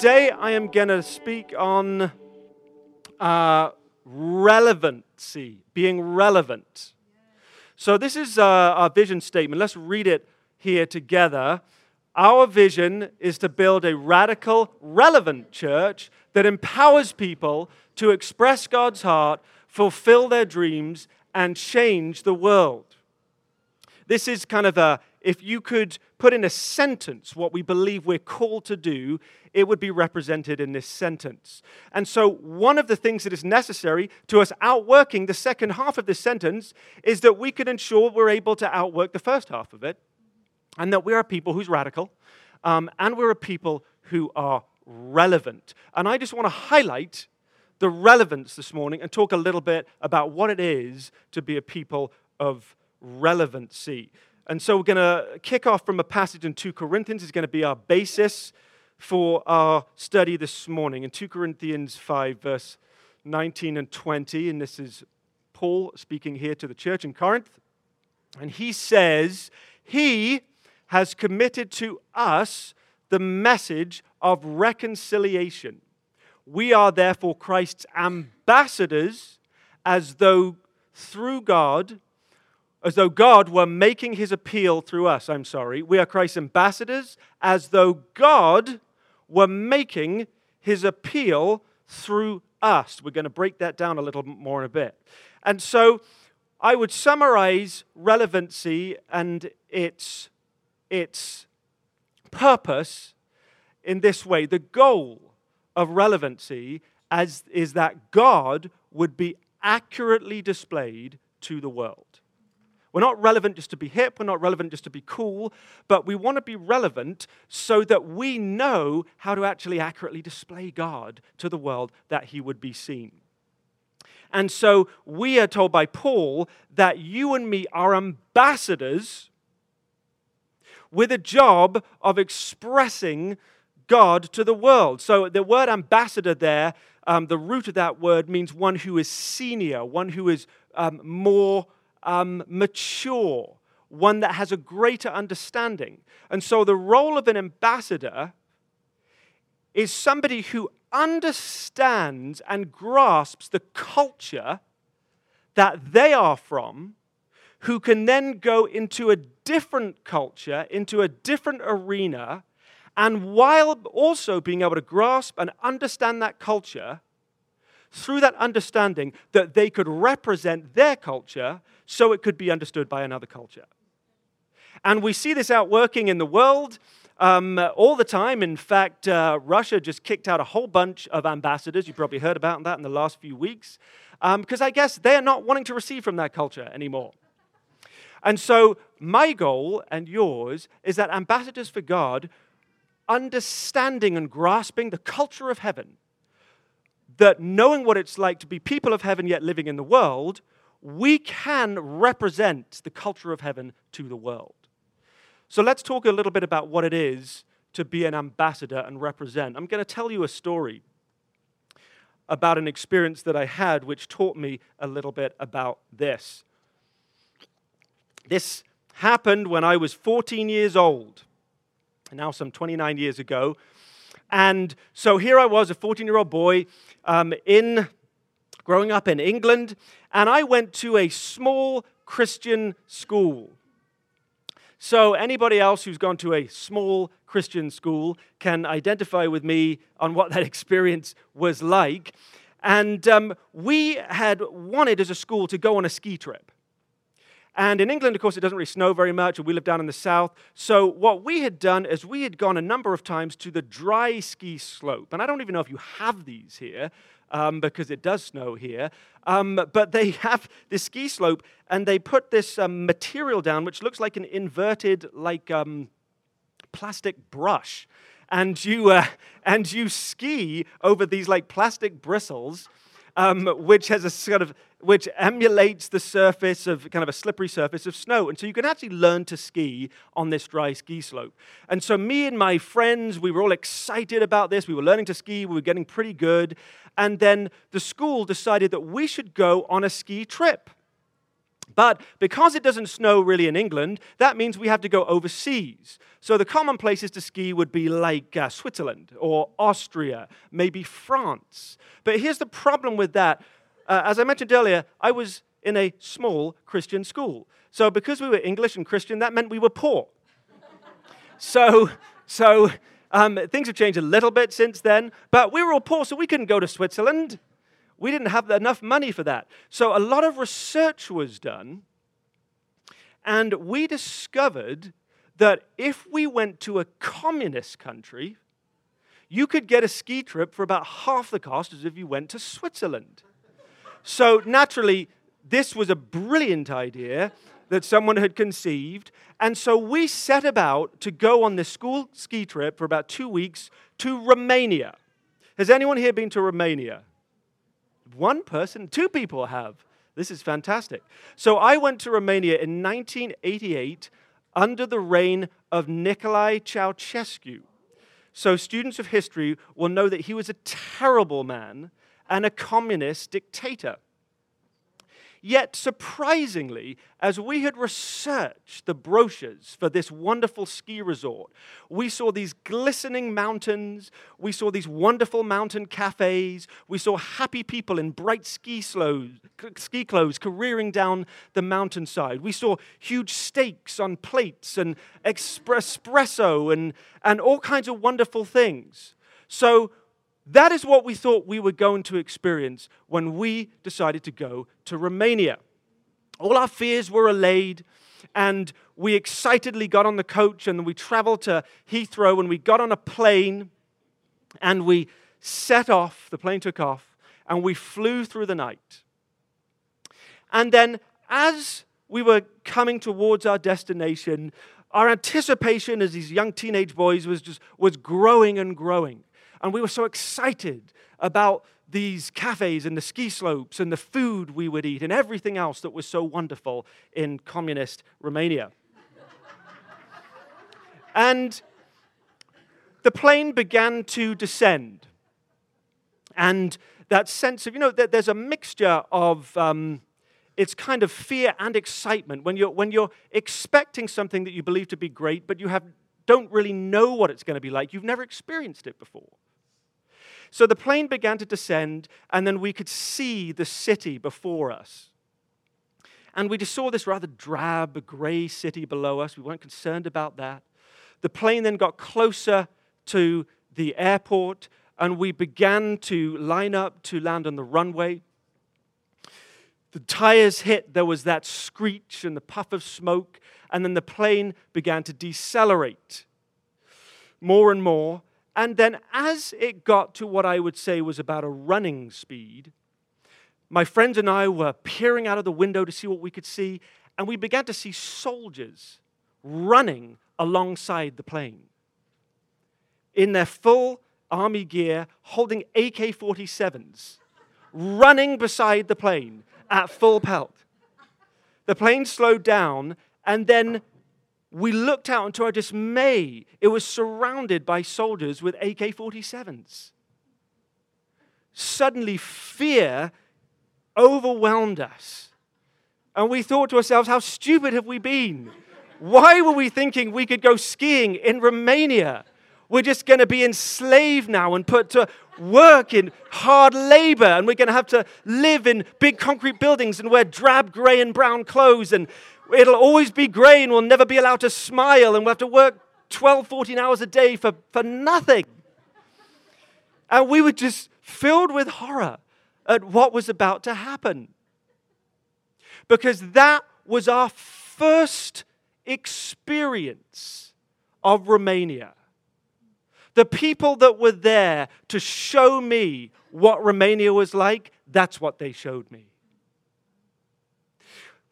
today I am going to speak on uh, relevancy, being relevant. So, this is uh, our vision statement. Let's read it here together. Our vision is to build a radical, relevant church that empowers people to express God's heart, fulfill their dreams, and change the world. This is kind of a, if you could put in a sentence what we believe we're called to do, it would be represented in this sentence. And so, one of the things that is necessary to us outworking the second half of this sentence is that we can ensure we're able to outwork the first half of it, and that we are people who's radical, um, and we're a people who are relevant. And I just want to highlight the relevance this morning and talk a little bit about what it is to be a people of relevancy. And so we're going to kick off from a passage in 2 Corinthians. It's going to be our basis for our study this morning. In 2 Corinthians 5, verse 19 and 20, and this is Paul speaking here to the church in Corinth. And he says, He has committed to us the message of reconciliation. We are therefore Christ's ambassadors, as though through God, as though God were making his appeal through us. I'm sorry. We are Christ's ambassadors, as though God were making his appeal through us. We're going to break that down a little more in a bit. And so I would summarize relevancy and its, its purpose in this way. The goal of relevancy as, is that God would be accurately displayed to the world. We're not relevant just to be hip, we're not relevant just to be cool, but we want to be relevant so that we know how to actually accurately display God to the world that he would be seen. And so we are told by Paul that you and me are ambassadors with a job of expressing God to the world. So the word ambassador there, um, the root of that word means one who is senior, one who is um, more um, mature, one that has a greater understanding. And so the role of an ambassador is somebody who understands and grasps the culture that they are from, who can then go into a different culture, into a different arena, and while also being able to grasp and understand that culture, through that understanding that they could represent their culture so it could be understood by another culture. And we see this out working in the world um, all the time. In fact, uh, Russia just kicked out a whole bunch of ambassadors. You probably heard about that in the last few weeks. Because um, I guess they're not wanting to receive from that culture anymore. And so, my goal and yours is that ambassadors for God, understanding and grasping the culture of heaven, that knowing what it's like to be people of heaven yet living in the world, we can represent the culture of heaven to the world. So let's talk a little bit about what it is to be an ambassador and represent. I'm going to tell you a story about an experience that I had which taught me a little bit about this. This happened when I was 14 years old, now some 29 years ago. And so here I was, a 14 year old boy um, in growing up in England, and I went to a small Christian school. So, anybody else who's gone to a small Christian school can identify with me on what that experience was like. And um, we had wanted as a school to go on a ski trip. And in England, of course, it doesn't really snow very much, and we live down in the south. So, what we had done is we had gone a number of times to the dry ski slope. And I don't even know if you have these here, um, because it does snow here. Um, but they have this ski slope and they put this um, material down which looks like an inverted, like um, plastic brush. And you, uh, and you ski over these like plastic bristles, um, which has a sort of which emulates the surface of kind of a slippery surface of snow. And so you can actually learn to ski on this dry ski slope. And so me and my friends, we were all excited about this. We were learning to ski, we were getting pretty good. And then the school decided that we should go on a ski trip. But because it doesn't snow really in England, that means we have to go overseas. So the common places to ski would be like uh, Switzerland or Austria, maybe France. But here's the problem with that. Uh, as I mentioned earlier, I was in a small Christian school. So because we were English and Christian, that meant we were poor. so, so um, things have changed a little bit since then, but we were all poor, so we couldn't go to Switzerland. We didn't have enough money for that. So a lot of research was done, and we discovered that if we went to a communist country, you could get a ski trip for about half the cost as if you went to Switzerland. So naturally, this was a brilliant idea that someone had conceived. And so we set about to go on this school ski trip for about two weeks to Romania. Has anyone here been to Romania? One person, two people have. This is fantastic. So I went to Romania in 1988 under the reign of Nicolae Ceausescu. So students of history will know that he was a terrible man and a communist dictator. Yet, surprisingly, as we had researched the brochures for this wonderful ski resort, we saw these glistening mountains, we saw these wonderful mountain cafes, we saw happy people in bright ski, slows, ski clothes careering down the mountainside. We saw huge steaks on plates and espresso and, and all kinds of wonderful things. So, that is what we thought we were going to experience when we decided to go to Romania. All our fears were allayed, and we excitedly got on the coach and we traveled to Heathrow and we got on a plane and we set off. The plane took off and we flew through the night. And then, as we were coming towards our destination, our anticipation as these young teenage boys was just was growing and growing. And we were so excited about these cafes and the ski slopes and the food we would eat and everything else that was so wonderful in communist Romania. and the plane began to descend. And that sense of, you know, there's a mixture of. Um, it's kind of fear and excitement when you're, when you're expecting something that you believe to be great, but you have, don't really know what it's going to be like. You've never experienced it before. So the plane began to descend, and then we could see the city before us. And we just saw this rather drab, gray city below us. We weren't concerned about that. The plane then got closer to the airport, and we began to line up to land on the runway. The tires hit, there was that screech and the puff of smoke, and then the plane began to decelerate more and more. And then, as it got to what I would say was about a running speed, my friends and I were peering out of the window to see what we could see, and we began to see soldiers running alongside the plane in their full army gear, holding AK 47s, running beside the plane at full pelt. The plane slowed down, and then we looked out, and to our dismay, it was surrounded by soldiers with AK 47s. Suddenly, fear overwhelmed us. And we thought to ourselves, how stupid have we been? Why were we thinking we could go skiing in Romania? We're just going to be enslaved now and put to work in hard labor, and we're going to have to live in big concrete buildings and wear drab gray and brown clothes, and It'll always be grey and we'll never be allowed to smile and we'll have to work 12, 14 hours a day for, for nothing. And we were just filled with horror at what was about to happen. Because that was our first experience of Romania. The people that were there to show me what Romania was like, that's what they showed me.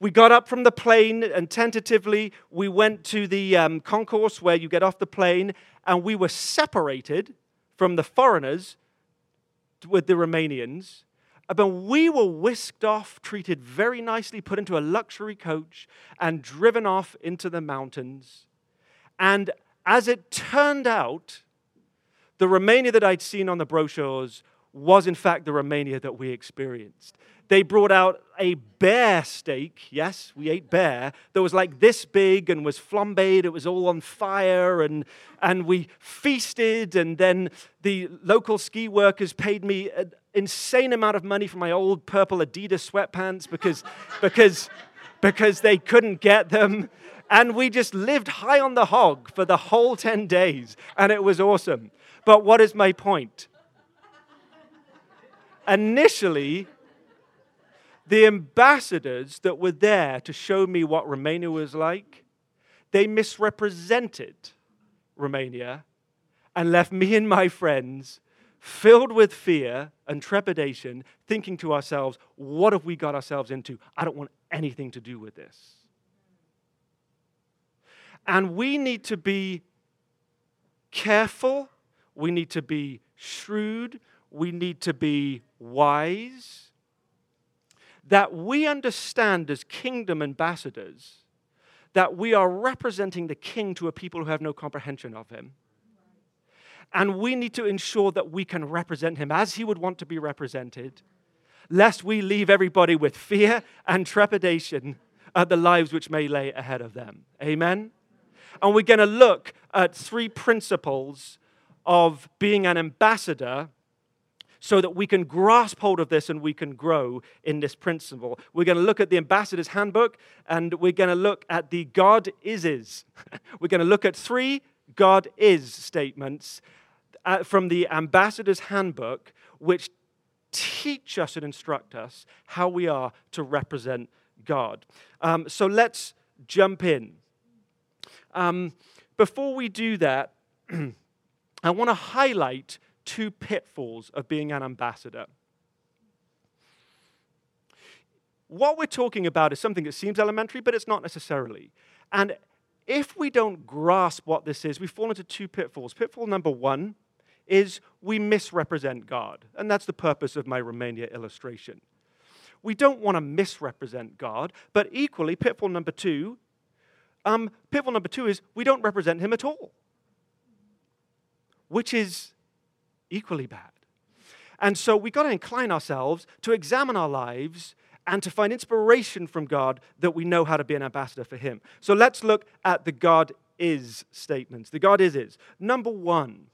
We got up from the plane and tentatively we went to the um, concourse where you get off the plane, and we were separated from the foreigners with the Romanians. But we were whisked off, treated very nicely, put into a luxury coach, and driven off into the mountains. And as it turned out, the Romania that I'd seen on the brochures was, in fact, the Romania that we experienced. They brought out a bear steak. Yes, we ate bear. That was like this big and was flambéed. It was all on fire. And, and we feasted. And then the local ski workers paid me an insane amount of money for my old purple Adidas sweatpants because, because, because they couldn't get them. And we just lived high on the hog for the whole 10 days. And it was awesome. But what is my point? Initially, the ambassadors that were there to show me what Romania was like, they misrepresented Romania and left me and my friends filled with fear and trepidation, thinking to ourselves, what have we got ourselves into? I don't want anything to do with this. And we need to be careful, we need to be shrewd, we need to be wise that we understand as kingdom ambassadors that we are representing the king to a people who have no comprehension of him. And we need to ensure that we can represent him as he would want to be represented, lest we leave everybody with fear and trepidation at the lives which may lay ahead of them. Amen? And we're going to look at three principles of being an ambassador so that we can grasp hold of this and we can grow in this principle. We're going to look at the ambassador's handbook and we're going to look at the God ises. we're going to look at three God is statements uh, from the ambassador's handbook, which teach us and instruct us how we are to represent God. Um, so let's jump in. Um, before we do that, I want to highlight two pitfalls of being an ambassador. What we're talking about is something that seems elementary, but it's not necessarily. And if we don't grasp what this is, we fall into two pitfalls. Pitfall number one is we misrepresent God. And that's the purpose of my Romania illustration. We don't want to misrepresent God, but equally, pitfall number two, um, pitfall number two is we don't represent Him at all, which is equally bad. And so we've got to incline ourselves to examine our lives and to find inspiration from God that we know how to be an ambassador for Him. So let's look at the God is statements. The God is is. Number one,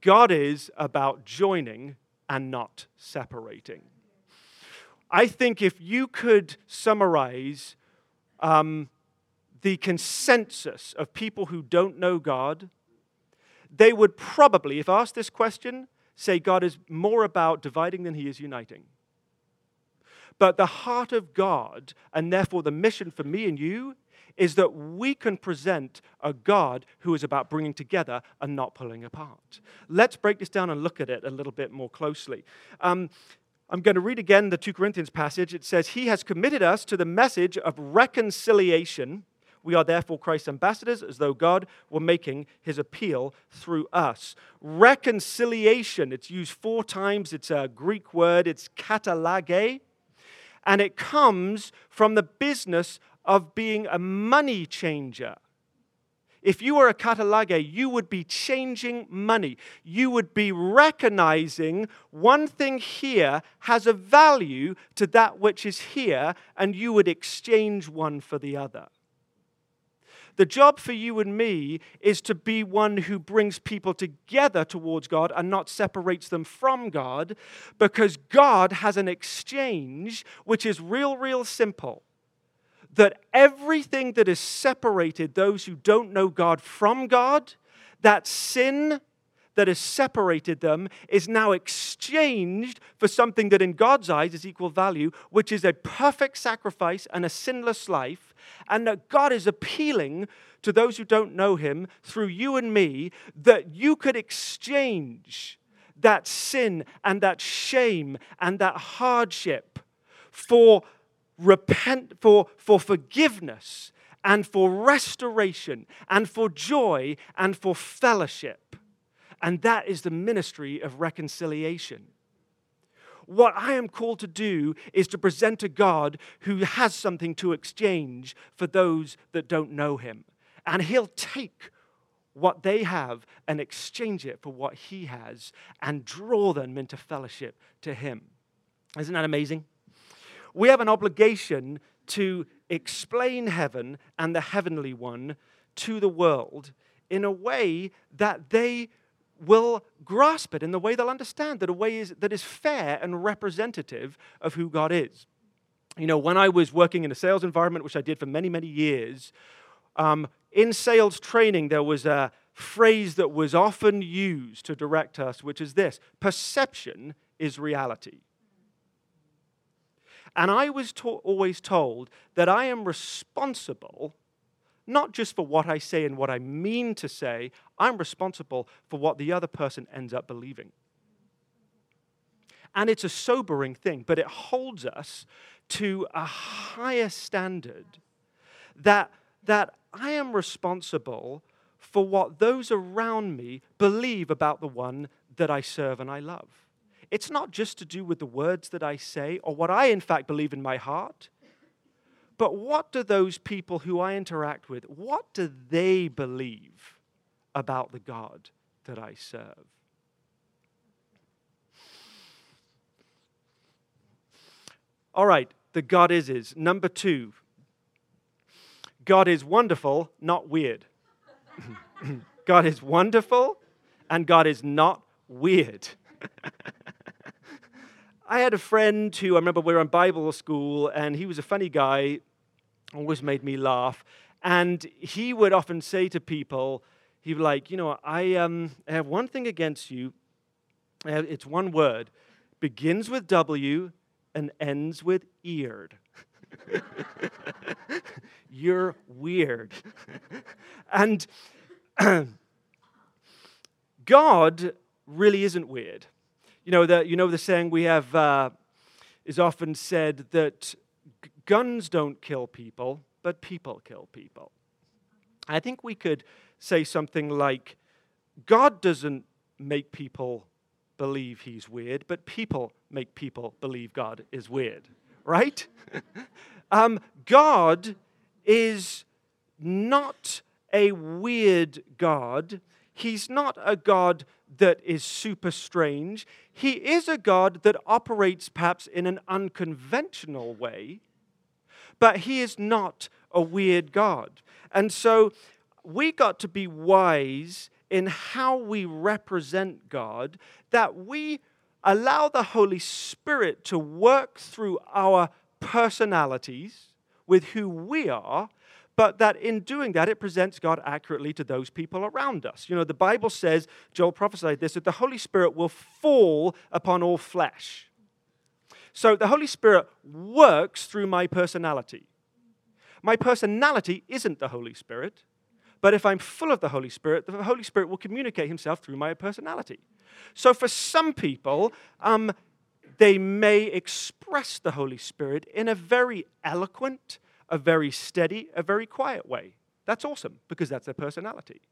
God is about joining and not separating. I think if you could summarize um, the consensus of people who don't know God, they would probably, if asked this question, say God is more about dividing than he is uniting. But the heart of God, and therefore the mission for me and you, is that we can present a God who is about bringing together and not pulling apart. Let's break this down and look at it a little bit more closely. Um, I'm going to read again the 2 Corinthians passage. It says, He has committed us to the message of reconciliation we are therefore Christ's ambassadors, as though God were making his appeal through us. Reconciliation, it's used four times. It's a Greek word, it's katalage, and it comes from the business of being a money changer. If you were a katalage, you would be changing money. You would be recognizing one thing here has a value to that which is here, and you would exchange one for the other. The job for you and me is to be one who brings people together towards God and not separates them from God because God has an exchange which is real, real simple. That everything that has separated those who don't know God from God, that sin that has separated them is now exchanged for something that in God's eyes is equal value, which is a perfect sacrifice and a sinless life and that God is appealing to those who don't know Him through you and me that you could exchange that sin and that shame and that hardship for repent for, for forgiveness and for restoration and for joy and for fellowship. And that is the ministry of reconciliation. What I am called to do is to present a God who has something to exchange for those that don't know him. And he'll take what they have and exchange it for what he has and draw them into fellowship to him. Isn't that amazing? We have an obligation to explain heaven and the heavenly one to the world in a way that they will grasp it, in the way they'll understand that a way is, that is fair and representative of who God is. You know, when I was working in a sales environment, which I did for many, many years, um, in sales training, there was a phrase that was often used to direct us, which is this perception is reality. And I was always told that I am responsible not just for what I say and what I mean to say, I'm responsible for what the other person ends up believing. And it's a sobering thing, but it holds us to a higher standard that, that I am responsible for what those around me believe about the one that I serve and I love. It's not just to do with the words that I say or what I, in fact, believe in my heart. But what do those people who I interact with, what do they believe about the God that I serve? All right, the God is is. Number two, God is wonderful, not weird. God is wonderful and God is not weird. I had a friend who I remember we were in Bible school, and he was a funny guy, always made me laugh. And he would often say to people, he'd be like, You know, I, um, I have one thing against you. It's one word, begins with W and ends with eared. You're weird. and God really isn't weird. You know, the, you know the saying we have uh, is often said that guns don't kill people, but people kill people. I think we could say something like God doesn't make people believe he's weird, but people make people believe God is weird, right? um, God is not a weird God. He's not a God that is super strange. He is a God that operates perhaps in an unconventional way, but he is not a weird God. And so we got to be wise in how we represent God, that we allow the Holy Spirit to work through our personalities with who we are but that in doing that, it presents God accurately to those people around us. You know, the Bible says, Joel prophesied this, that the Holy Spirit will fall upon all flesh. So the Holy Spirit works through my personality. My personality isn't the Holy Spirit, but if I'm full of the Holy Spirit, the Holy Spirit will communicate himself through my personality. So for some people, um, they may express the Holy Spirit in a very eloquent, a very steady, a very quiet way. That's awesome because that's their personality.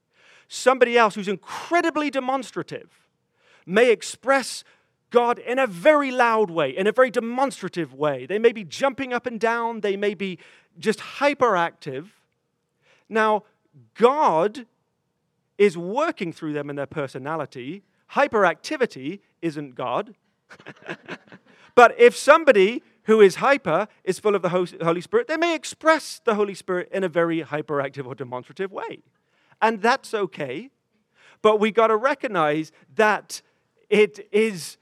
Somebody else who's incredibly demonstrative may express God in a very loud way, in a very demonstrative way. They may be jumping up and down, they may be just hyperactive. Now, God is working through them in their personality. Hyperactivity isn't God. but if somebody who is hyper is full of the Holy Spirit, they may express the Holy Spirit in a very hyperactive or demonstrative way. And that's okay. But we got to recognize that it is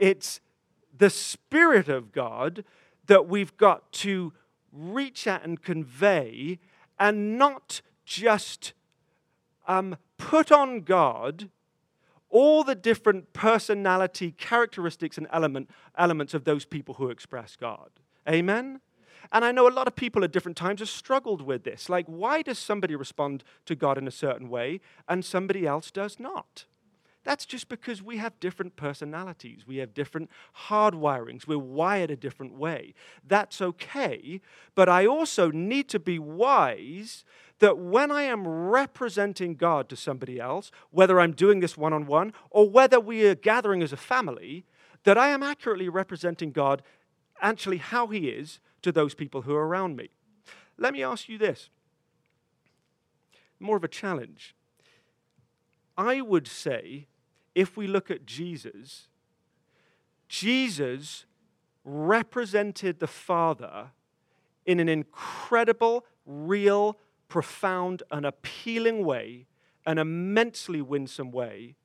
it's the Spirit of God that we've got to reach at and convey and not just um, put on God all the different personality characteristics and element, elements of those people who express God. Amen? And I know a lot of people at different times have struggled with this. Like, why does somebody respond to God in a certain way and somebody else does not? That's just because we have different personalities. We have different hardwirings. We're wired a different way. That's okay. But I also need to be wise that when I am representing God to somebody else, whether I'm doing this one on one or whether we are gathering as a family, that I am accurately representing God, actually how He is to those people who are around me. Let me ask you this more of a challenge. I would say, if we look at Jesus, Jesus represented the Father in an incredible, real, profound, and appealing way, an immensely winsome way,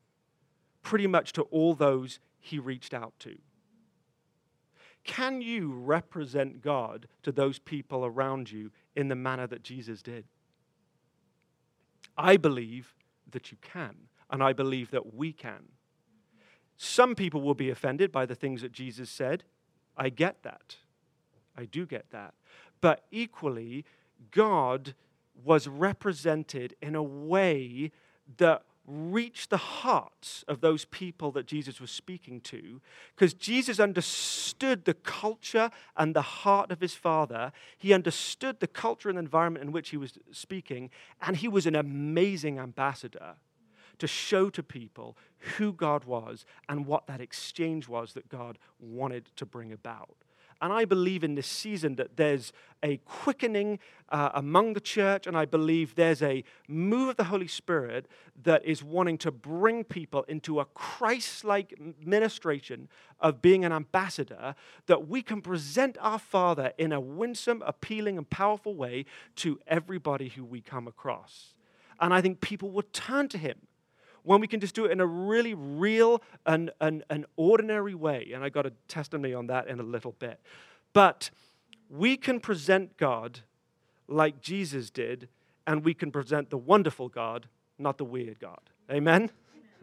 pretty much to all those he reached out to. Can you represent God to those people around you in the manner that Jesus did? I believe that you can, and I believe that we can. Some people will be offended by the things that Jesus said. I get that. I do get that. But equally, God was represented in a way that reached the hearts of those people that Jesus was speaking to because Jesus understood the culture and the heart of his father. He understood the culture and environment in which he was speaking, and he was an amazing ambassador to show to people who God was and what that exchange was that God wanted to bring about. And I believe in this season that there's a quickening uh, among the church, and I believe there's a move of the Holy Spirit that is wanting to bring people into a Christ like ministration of being an ambassador, that we can present our Father in a winsome, appealing, and powerful way to everybody who we come across. And I think people will turn to Him when we can just do it in a really real and an, an ordinary way. And I got a testimony on that in a little bit. But we can present God like Jesus did, and we can present the wonderful God, not the weird God. Amen?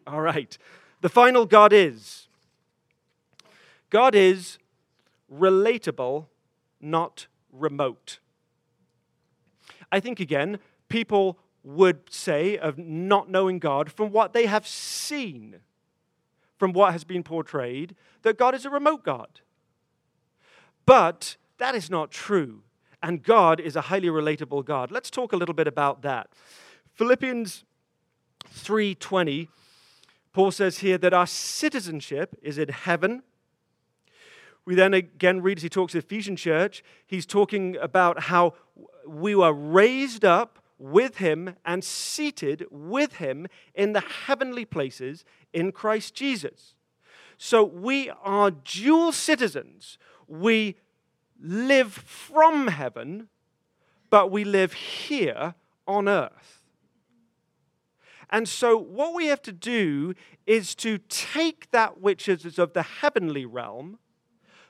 All right. The final God is God is relatable, not remote. I think, again, people would say of not knowing God from what they have seen, from what has been portrayed, that God is a remote God. But that is not true. And God is a highly relatable God. Let's talk a little bit about that. Philippians 3:20 Paul says here that our citizenship is in heaven. We then again read as he talks to the Ephesian church, he's talking about how we were raised up with him and seated with him in the heavenly places in Christ Jesus. So we are dual citizens. We live from heaven, but we live here on earth. And so, what we have to do is to take that which is of the heavenly realm,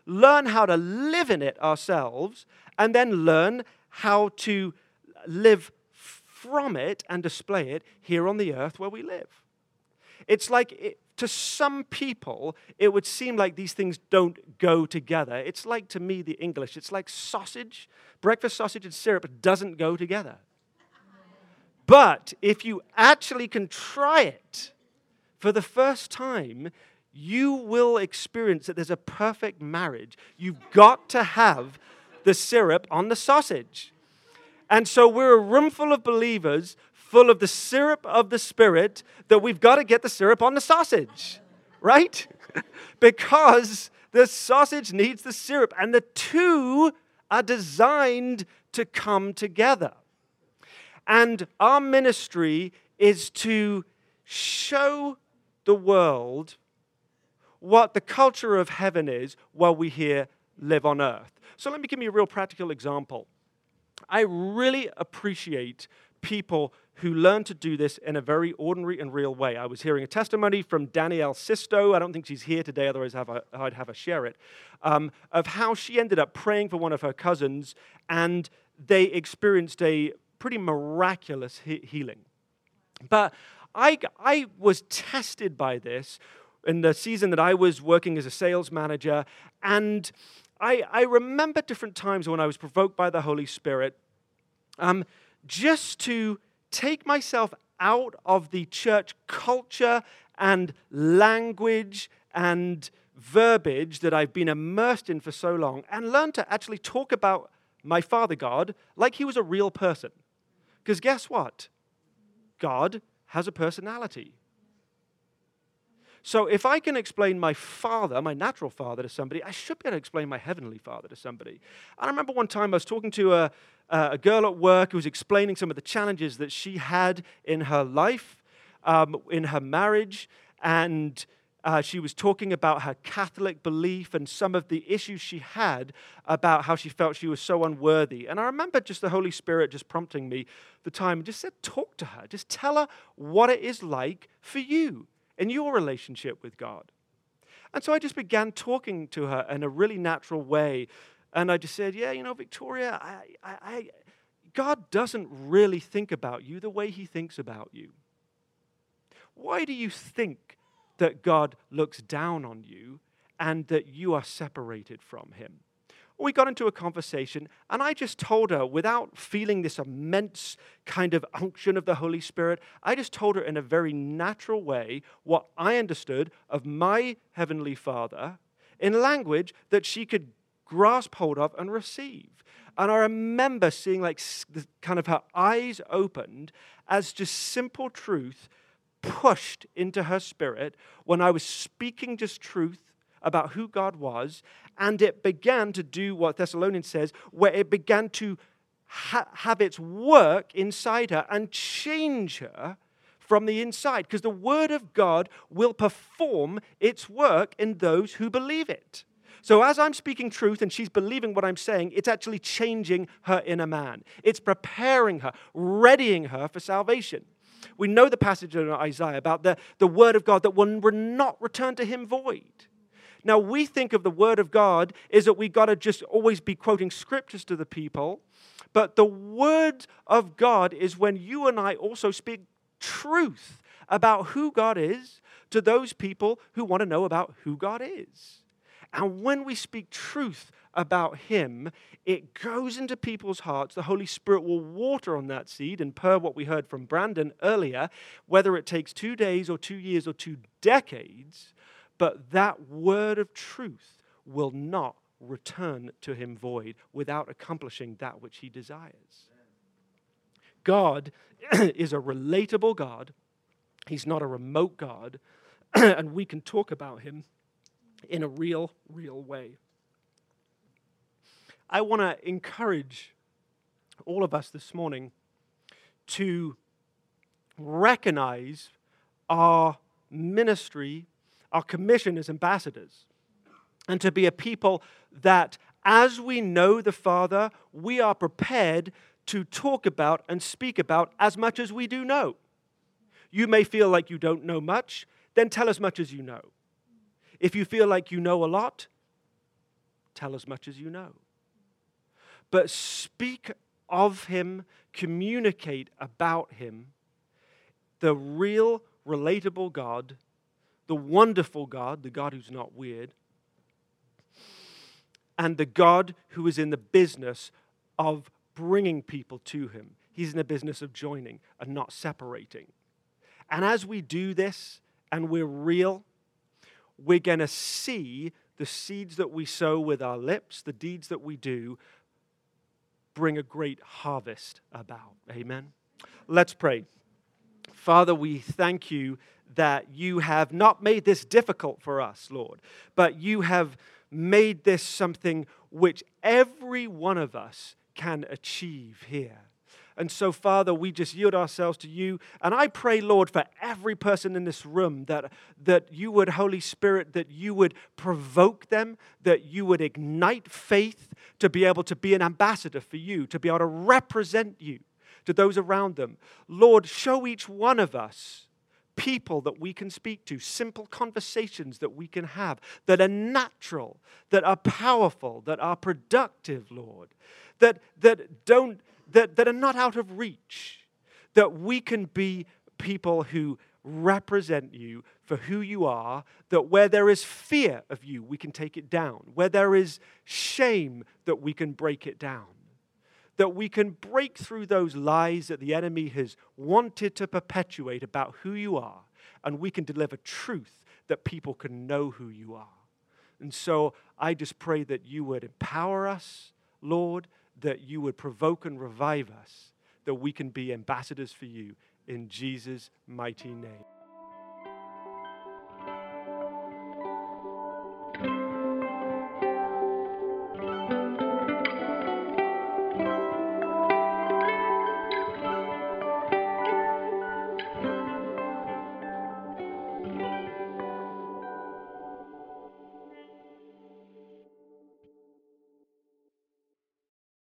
learn how to live in it ourselves, and then learn how to live from it and display it here on the earth where we live. It's like, it, to some people, it would seem like these things don't go together. It's like, to me, the English, it's like sausage. Breakfast sausage and syrup doesn't go together. But if you actually can try it for the first time, you will experience that there's a perfect marriage. You've got to have the syrup on the sausage. And so we're a room full of believers, full of the syrup of the Spirit, that we've got to get the syrup on the sausage, right? because the sausage needs the syrup, and the two are designed to come together. And our ministry is to show the world what the culture of heaven is while we here live on earth. So let me give you a real practical example. I really appreciate people who learn to do this in a very ordinary and real way. I was hearing a testimony from Danielle Sisto. I don't think she's here today, otherwise I'd have her share it, um, of how she ended up praying for one of her cousins and they experienced a pretty miraculous he- healing. But I, I was tested by this in the season that I was working as a sales manager, and I, I remember different times when I was provoked by the Holy Spirit um, just to take myself out of the church culture and language and verbiage that I've been immersed in for so long and learn to actually talk about my Father God like he was a real person. Because guess what? God has a personality. So if I can explain my father, my natural father, to somebody, I should be able to explain my heavenly father to somebody. I remember one time I was talking to a, a girl at work who was explaining some of the challenges that she had in her life, um, in her marriage, and uh, she was talking about her Catholic belief and some of the issues she had about how she felt she was so unworthy. And I remember just the Holy Spirit just prompting me the time and just said, Talk to her. Just tell her what it is like for you in your relationship with God. And so I just began talking to her in a really natural way. And I just said, Yeah, you know, Victoria, I, I, I, God doesn't really think about you the way he thinks about you. Why do you think that God looks down on you and that you are separated from him. We got into a conversation, and I just told her, without feeling this immense kind of unction of the Holy Spirit, I just told her in a very natural way what I understood of my Heavenly Father in language that she could grasp hold of and receive. And I remember seeing like kind of her eyes opened as just simple truth pushed into her spirit when I was speaking just truth about who God was, and it began to do what Thessalonians says, where it began to ha- have its work inside her and change her from the inside, because the Word of God will perform its work in those who believe it. So, as I'm speaking truth and she's believing what I'm saying, it's actually changing her inner man. It's preparing her, readying her for salvation. We know the passage in Isaiah about the, the word of God that will not return to him void. Now, we think of the word of God is that we got to just always be quoting scriptures to the people. But the word of God is when you and I also speak truth about who God is to those people who want to know about who God is. And when we speak truth about Him, it goes into people's hearts. The Holy Spirit will water on that seed. And per what we heard from Brandon earlier, whether it takes two days or two years or two decades, but that word of truth will not return to Him void without accomplishing that which He desires. God is a relatable God. He's not a remote God. and we can talk about him in a real, real way. I want to encourage all of us this morning to recognize our ministry, our commission as ambassadors, and to be a people that, as we know the Father, we are prepared to talk about and speak about as much as we do know. You may feel like you don't know much, then tell as much as you know. If you feel like you know a lot, tell as much as you know but speak of him, communicate about him, the real, relatable God, the wonderful God, the God who's not weird, and the God who is in the business of bringing people to him. He's in the business of joining and not separating. And as we do this and we're real, we're going to see the seeds that we sow with our lips, the deeds that we do, bring a great harvest about. Amen. Let's pray. Father, we thank you that you have not made this difficult for us, Lord, but you have made this something which every one of us can achieve here. And so, Father, we just yield ourselves to you. And I pray, Lord, for every person in this room that, that you would, Holy Spirit, that you would provoke them, that you would ignite faith to be able to be an ambassador for you, to be able to represent you to those around them. Lord, show each one of us people that we can speak to, simple conversations that we can have that are natural, that are powerful, that are productive, Lord, that, that don't that, that are not out of reach, that we can be people who represent you for who you are, that where there is fear of you, we can take it down, where there is shame, that we can break it down, that we can break through those lies that the enemy has wanted to perpetuate about who you are, and we can deliver truth that people can know who you are. And so I just pray that you would empower us, Lord, that you would provoke and revive us, that we can be ambassadors for you in Jesus' mighty name.